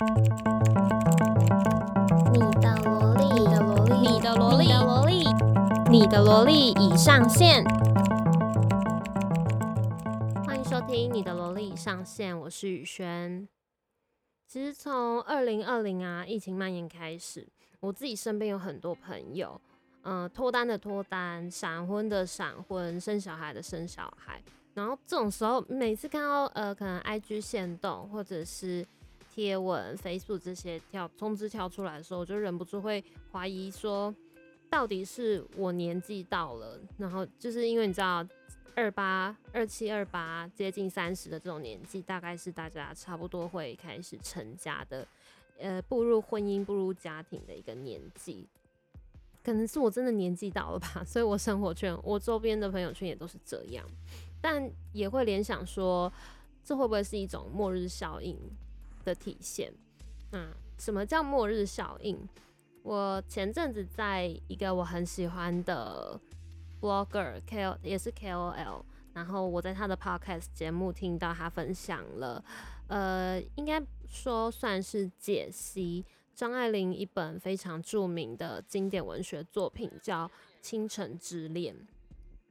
你的萝莉，你的萝莉，你的萝莉，你的萝莉，你的萝莉已上线。欢迎收听你的萝莉已上线，我是雨轩。其实从二零二零啊，疫情蔓延开始，我自己身边有很多朋友，嗯、呃，脱单的脱单，闪婚的闪婚，生小孩的生小孩。然后这种时候，每次看到呃，可能 IG 限动或者是贴文、Facebook 这些跳通知跳出来的时候，我就忍不住会怀疑说，到底是我年纪到了，然后就是因为你知道，二八、二七、二八接近三十的这种年纪，大概是大家差不多会开始成家的，呃，步入婚姻、步入家庭的一个年纪。可能是我真的年纪到了吧，所以我生活圈、我周边的朋友圈也都是这样。但也会联想说，这会不会是一种末日效应的体现？嗯，什么叫末日效应？我前阵子在一个我很喜欢的 blogger K O 也是 K O L，然后我在他的 podcast 节目听到他分享了，呃，应该说算是解析张爱玲一本非常著名的经典文学作品，叫《倾城之恋》。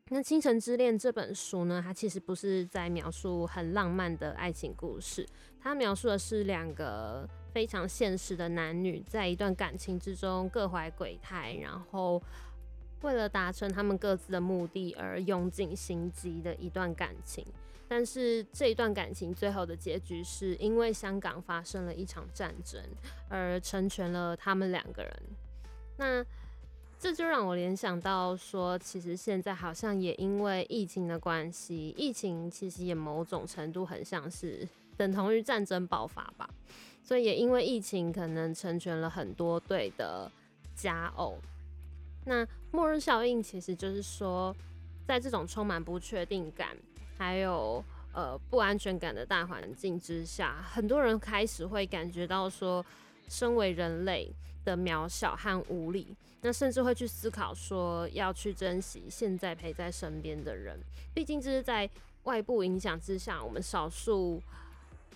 那《倾城之恋》这本书呢，它其实不是在描述很浪漫的爱情故事，它描述的是两个非常现实的男女在一段感情之中各怀鬼胎，然后为了达成他们各自的目的而用尽心机的一段感情。但是这一段感情最后的结局是因为香港发生了一场战争而成全了他们两个人。那这就让我联想到说，其实现在好像也因为疫情的关系，疫情其实也某种程度很像是等同于战争爆发吧，所以也因为疫情可能成全了很多对的佳偶。那末日效应其实就是说，在这种充满不确定感还有呃不安全感的大环境之下，很多人开始会感觉到说，身为人类的渺小和无力，那甚至会去思考说要去珍惜现在陪在身边的人，毕竟这是在外部影响之下，我们少数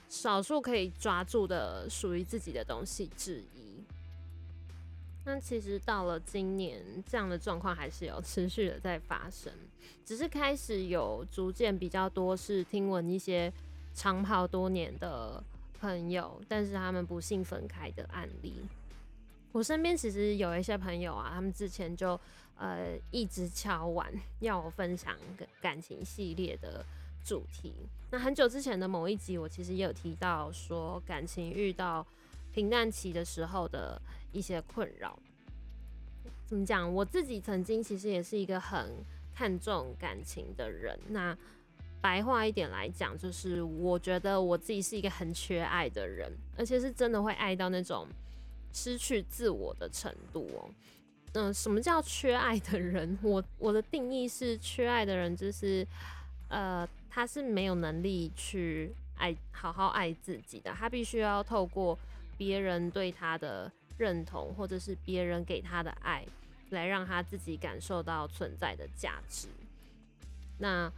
少数可以抓住的属于自己的东西之一。那其实到了今年，这样的状况还是有持续的在发生，只是开始有逐渐比较多是听闻一些长跑多年的朋友，但是他们不幸分开的案例。我身边其实有一些朋友啊，他们之前就呃一直敲碗要我分享感情系列的主题。那很久之前的某一集，我其实也有提到说，感情遇到平淡期的时候的一些困扰。怎么讲？我自己曾经其实也是一个很看重感情的人。那白话一点来讲，就是我觉得我自己是一个很缺爱的人，而且是真的会爱到那种。失去自我的程度哦，嗯、什么叫缺爱的人？我我的定义是，缺爱的人就是，呃，他是没有能力去爱，好好爱自己的，他必须要透过别人对他的认同，或者是别人给他的爱，来让他自己感受到存在的价值。那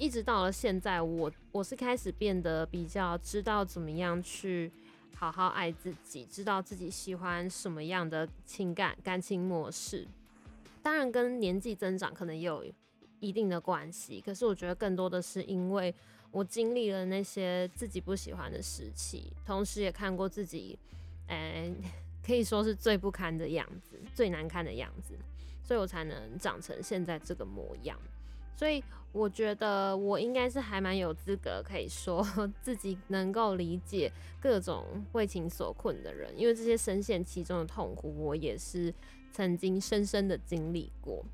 一直到了现在，我我是开始变得比较知道怎么样去。好好爱自己，知道自己喜欢什么样的情感感情模式，当然跟年纪增长可能也有一定的关系。可是我觉得更多的是因为我经历了那些自己不喜欢的时期，同时也看过自己，诶、可以说是最不堪的样子，最难看的样子，所以我才能长成现在这个模样。所以我觉得我应该是还蛮有资格可以说 自己能够理解各种为情所困的人，因为这些深陷其中的痛苦，我也是曾经深深的经历过。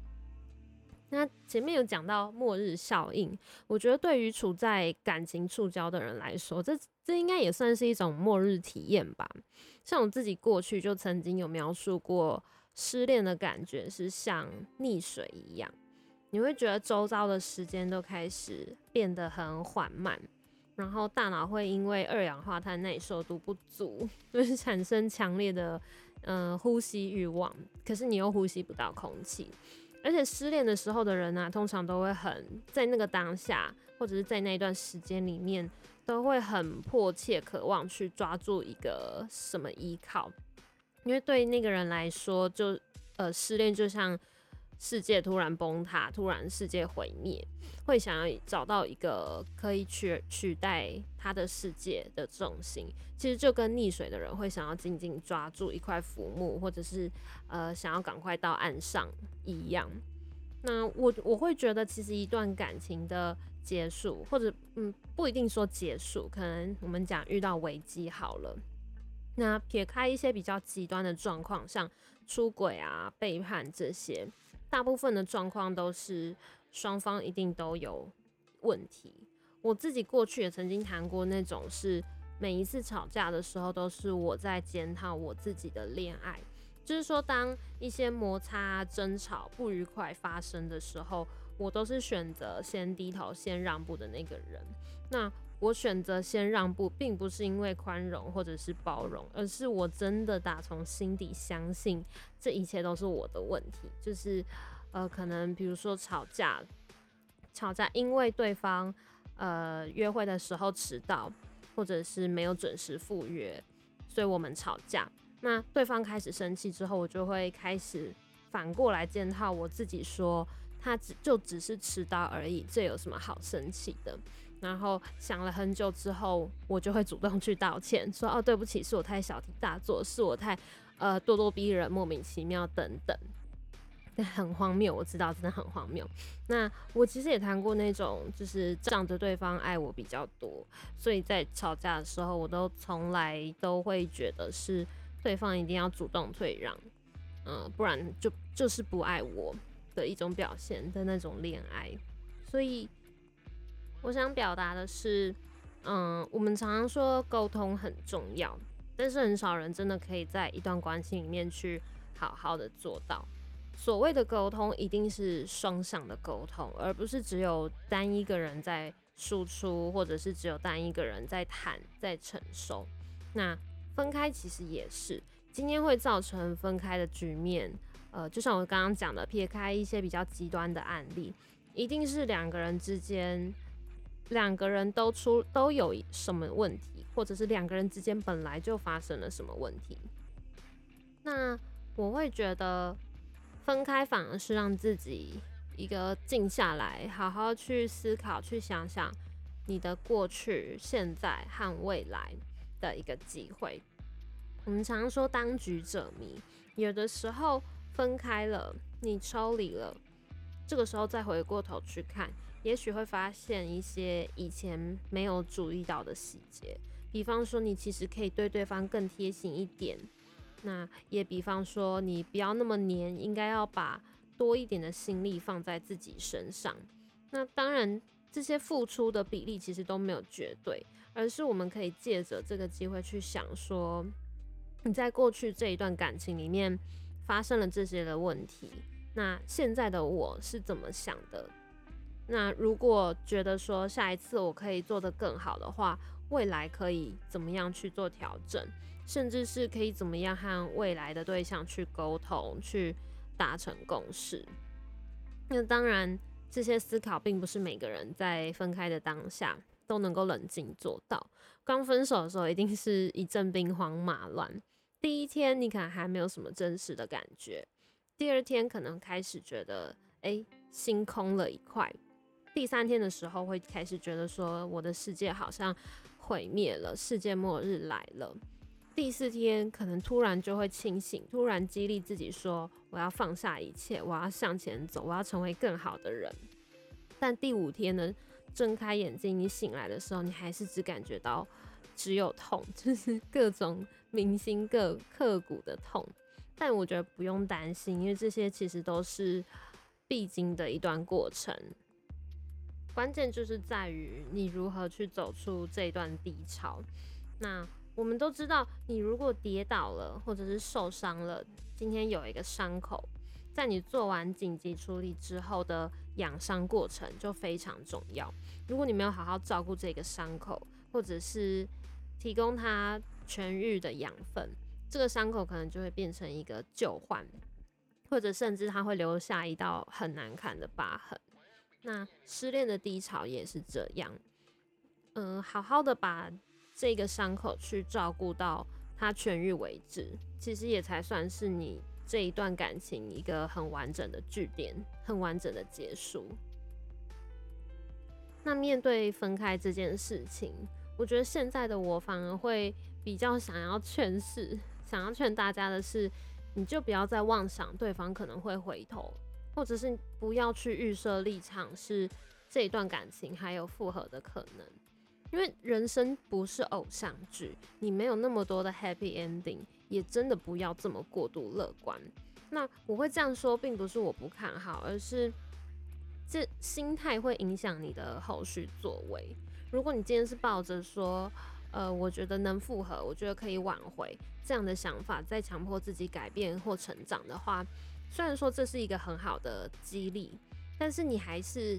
那前面有讲到末日效应，我觉得对于处在感情触礁的人来说，这这应该也算是一种末日体验吧。像我自己过去就曾经有描述过，失恋的感觉是像溺水一样。你会觉得周遭的时间都开始变得很缓慢，然后大脑会因为二氧化碳耐受度不足，就是产生强烈的嗯、呼吸欲望，可是你又呼吸不到空气。而且失恋的时候的人呢、啊，通常都会很在那个当下或者是在那一段时间里面都会很迫切渴望去抓住一个什么依靠，因为对那个人来说，就呃失恋就像世界突然崩塌，突然世界毁灭，会想要找到一个可以取取代他的世界的重心。其实就跟溺水的人会想要紧紧抓住一块浮木，或者是呃想要赶快到岸上一样。那我我会觉得，其实一段感情的。结束，或者嗯，不一定说结束，可能我们讲遇到危机好了。那撇开一些比较极端的状况，像出轨啊、背叛这些，大部分的状况都是双方一定都有问题。我自己过去也曾经谈过那种，是每一次吵架的时候，都是我在检讨我自己的恋爱。就是说，当一些摩擦、争吵、不愉快发生的时候。我都是选择先低头、先让步的那个人。那我选择先让步，并不是因为宽容或者是包容，而是我真的打从心底相信这一切都是我的问题。就是，呃，可能比如说吵架，吵架因为对方呃约会的时候迟到，或者是没有准时赴约，所以我们吵架。那对方开始生气之后，我就会开始反过来检讨我自己说。他只就只是迟到而已，这有什么好生气的？然后想了很久之后，我就会主动去道歉，说哦，对不起，是我太小题大做，是我太呃咄咄逼人、莫名其妙等等，很荒谬，我知道真的很荒谬。那我其实也谈过那种，就是仗着对方爱我比较多，所以在吵架的时候，我都从来都会觉得是对方一定要主动退让，嗯、不然就就是不爱我。的一种表现的那种恋爱，所以我想表达的是，嗯，我们常常说沟通很重要，但是很少人真的可以在一段关系里面去好好的做到。所谓的沟通，一定是双向的沟通，而不是只有单一个人在输出，或者是只有单一个人在谈、在承受。那分开其实也是，今天会造成分开的局面。呃，就像我刚刚讲的，撇开一些比较极端的案例，一定是两个人之间，两个人都出都有什么问题，或者是两个人之间本来就发生了什么问题。那我会觉得分开反而是让自己一个静下来，好好去思考，去想想你的过去、现在和未来的一个机会。我们常说当局者迷，有的时候。分开了，你抽离了，这个时候再回过头去看，也许会发现一些以前没有注意到的细节。比方说，你其实可以对对方更贴心一点。那也比方说，你不要那么黏，应该要把多一点的心力放在自己身上。那当然，这些付出的比例其实都没有绝对，而是我们可以借着这个机会去想说，你在过去这一段感情里面。发生了这些的问题，那现在的我是怎么想的？那如果觉得说下一次我可以做得更好的话，未来可以怎么样去做调整，甚至是可以怎么样和未来的对象去沟通，去达成共识。那当然，这些思考并不是每个人在分开的当下都能够冷静做到。刚分手的时候，一定是一阵兵荒马乱。第一天你可能还没有什么真实的感觉，第二天可能开始觉得哎、心空了一块，第三天的时候会开始觉得说我的世界好像毁灭了，世界末日来了。第四天可能突然就会清醒，突然激励自己说我要放下一切，我要向前走，我要成为更好的人。但第五天呢，睁开眼睛你醒来的时候，你还是只感觉到只有痛，就是各种。铭心各刻骨的痛，但我觉得不用担心，因为这些其实都是必经的一段过程。关键就是在于你如何去走出这段低潮。那我们都知道，你如果跌倒了或者是受伤了，今天有一个伤口，在你做完紧急处理之后的养伤过程就非常重要。如果你没有好好照顾这个伤口，或者是提供它。痊愈的养分，这个伤口可能就会变成一个旧患，或者甚至它会留下一道很难看的疤痕。那失恋的低潮也是这样，嗯、好好的把这个伤口去照顾到它痊愈为止，其实也才算是你这一段感情一个很完整的句点，很完整的结束。那面对分开这件事情，我觉得现在的我反而会比较想要劝世，想要劝大家的是，你就不要再妄想对方可能会回头，或者是不要去预设立场，是这一段感情还有复合的可能，因为人生不是偶像剧，你没有那么多的 happy ending，也真的不要这么过度乐观。那我会这样说，并不是我不看好，而是。这心态会影响你的后续作为。如果你今天是抱着说，呃，我觉得能复合，我觉得可以挽回这样的想法，再强迫自己改变或成长的话，虽然说这是一个很好的激励，但是你还是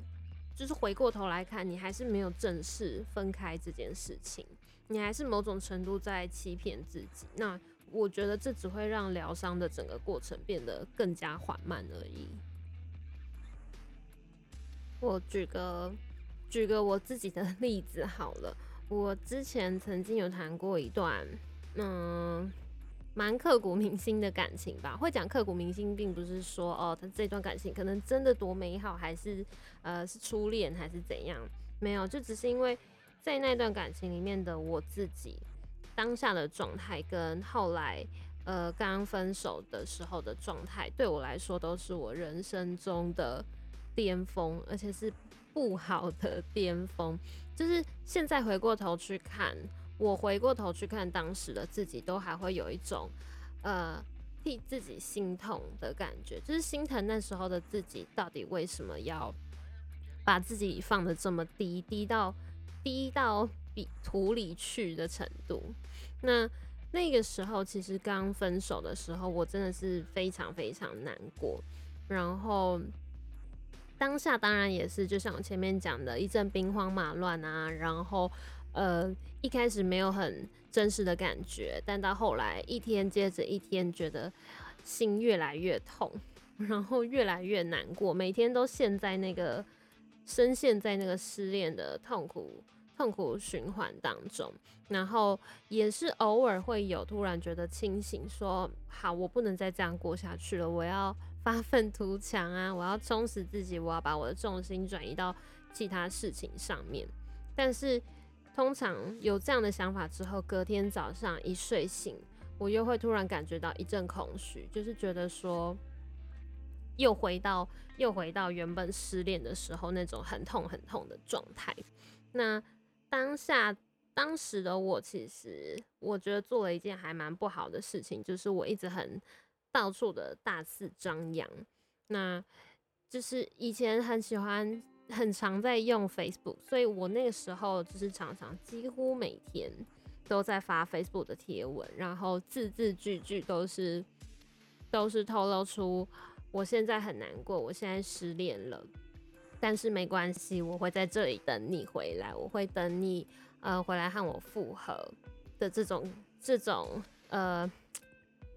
就是回过头来看，你还是没有正视分开这件事情，你还是某种程度在欺骗自己。那我觉得这只会让疗伤的整个过程变得更加缓慢而已。我举个举个我自己的 例子好了，我之前曾经有谈过一段，嗯，蛮刻骨铭心的感情吧。会讲刻骨铭心，并不是说哦，他这段感情可能真的多美好，还是呃是初恋，还是怎样？没有，就只是因为在那段感情里面的我自己当下的状态，跟后来呃刚分手的时候的状态，对我来说都是我人生中的。巅峰，而且是不好的巅峰。就是现在回过头去看，我回过头去看当时的自己，都还会有一种呃替自己心痛的感觉，就是心疼那时候的自己到底为什么要把自己放得这么低，低到低到比土里去的程度。那那个时候，其实刚分手的时候，我真的是非常非常难过，然后。当下当然也是，就像我前面讲的，一阵兵荒马乱啊，然后呃一开始没有很真实的感觉，但到后来一天接着一天，觉得心越来越痛，然后越来越难过，每天都陷在那个深陷在那个失恋的痛苦痛苦循环当中，然后也是偶尔会有突然觉得清醒，说好，我不能再这样过下去了，我要。发愤图强啊！我要充实自己，我要把我的重心转移到其他事情上面。但是，通常有这样的想法之后，隔天早上一睡醒，我又会突然感觉到一阵空虚，就是觉得说，又回到又回到原本失恋的时候那种很痛很痛的状态。那当下当时的我，其实我觉得做了一件还蛮不好的事情，就是我一直很。到处的大肆张扬，那就是以前很喜欢、很常在用 Facebook，所以我那个时候就是常常几乎每天都在发 Facebook 的贴文，然后字字句句都是都是透露出我现在很难过，我现在失恋了，但是没关系，我会在这里等你回来，我会等你呃回来和我复合的这种这种呃。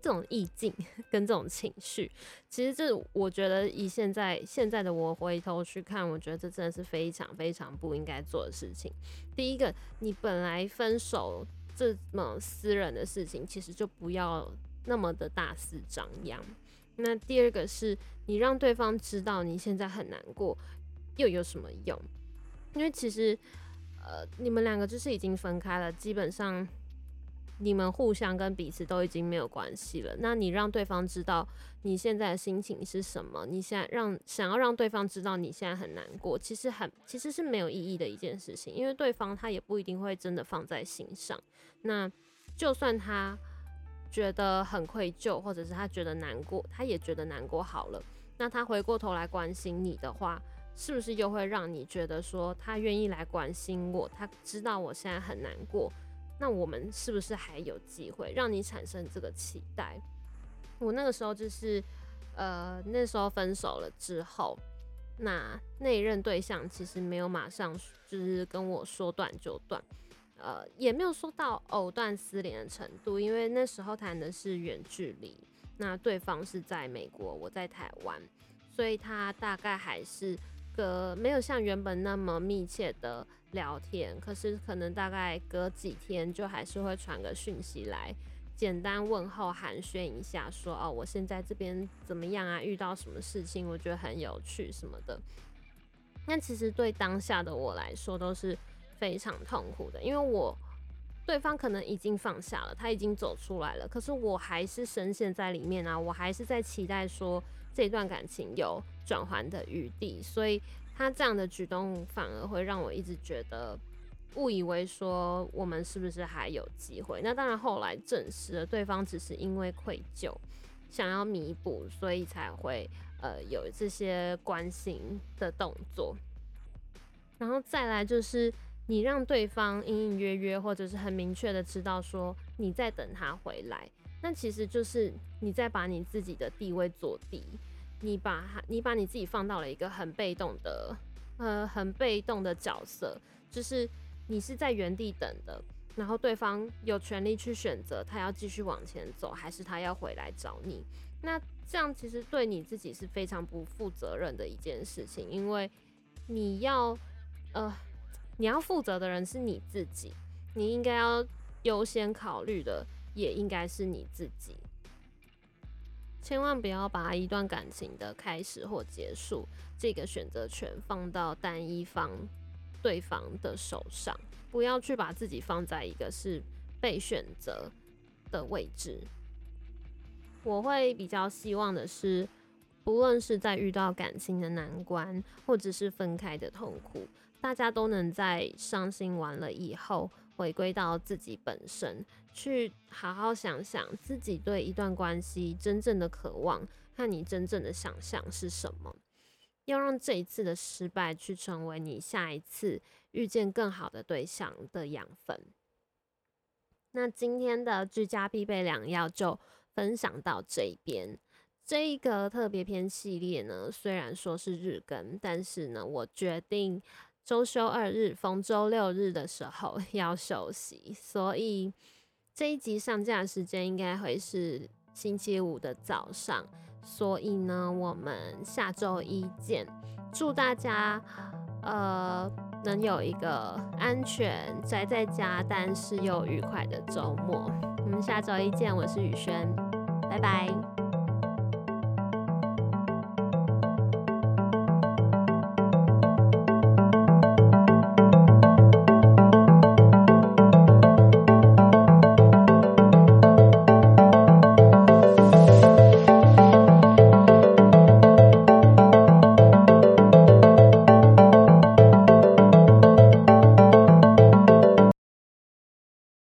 这种意境 跟这种情绪，其实这我觉得以现在现在的我回头去看，我觉得这真的是非常非常不应该做的事情。第一个，你本来分手这么私人的事情，其实就不要那么的大肆张扬。那第二个是，你让对方知道你现在很难过，又有什么用？因为其实，呃，你们两个就是已经分开了，基本上。你们互相跟彼此都已经没有关系了，那你让对方知道你现在的心情是什么？你现在让想要让对方知道你现在很难过，其实很其实是没有意义的一件事情，因为对方他也不一定会真的放在心上。那就算他觉得很愧疚，或者是他觉得难过，他也觉得难过好了。那他回过头来关心你的话，是不是又会让你觉得说他愿意来关心我？他知道我现在很难过。那我们是不是还有机会让你产生这个期待？我那个时候就是，呃，那时候分手了之后，那那一任对象其实没有马上就是跟我说断就断，呃，也没有说到藕断丝连的程度，因为那时候谈的是远距离，那对方是在美国，我在台湾，所以他大概还是隔没有像原本那么密切的聊天，可是可能大概隔几天就还是会传个讯息来，简单问候寒暄一下说，说哦，我现在这边怎么样啊？遇到什么事情？我觉得很有趣什么的。但其实对当下的我来说都是非常痛苦的，因为我对方可能已经放下了，他已经走出来了，可是我还是深陷在里面啊，我还是在期待说这段感情有转圜的余地，所以他这样的举动反而会让我一直觉得误以为说我们是不是还有机会？那当然后来证实了，对方只是因为愧疚，想要弥补，所以才会。呃，有这些关心的动作，然后再来就是你让对方隐隐约约或者是很明确的知道说你在等他回来，那其实就是你在把你自己的地位做低，你把你把你自己放到了一个很被动的呃很被动的角色，就是你是在原地等的，然后对方有权利去选择他要继续往前走，还是他要回来找你，那。这样其实对你自己是非常不负责任的一件事情，因为你要，呃，你要负责的人是你自己，你应该要优先考虑的也应该是你自己。千万不要把一段感情的开始或结束这个选择权放到单一方对方的手上，不要去把自己放在一个是被选择的位置。我会比较希望的是，不论是在遇到感情的难关，或者是分开的痛苦，大家都能在伤心完了以后，回归到自己本身，去好好想想自己对一段关系真正的渴望和你真正的想象是什么，要让这一次的失败去成为你下一次遇见更好的对象的养分。那今天的居家必备良药就。分享到这边，这一个特别篇系列呢，虽然说是日更，但是呢，我决定周休二日，逢周六日的时候 要休息，所以这一集上架时间应该会是星期五的早上。所以呢，我们下周一见，祝大家呃能有一个安全宅在家，但是又愉快的周末。我们下周一见，我是雨轩，拜拜。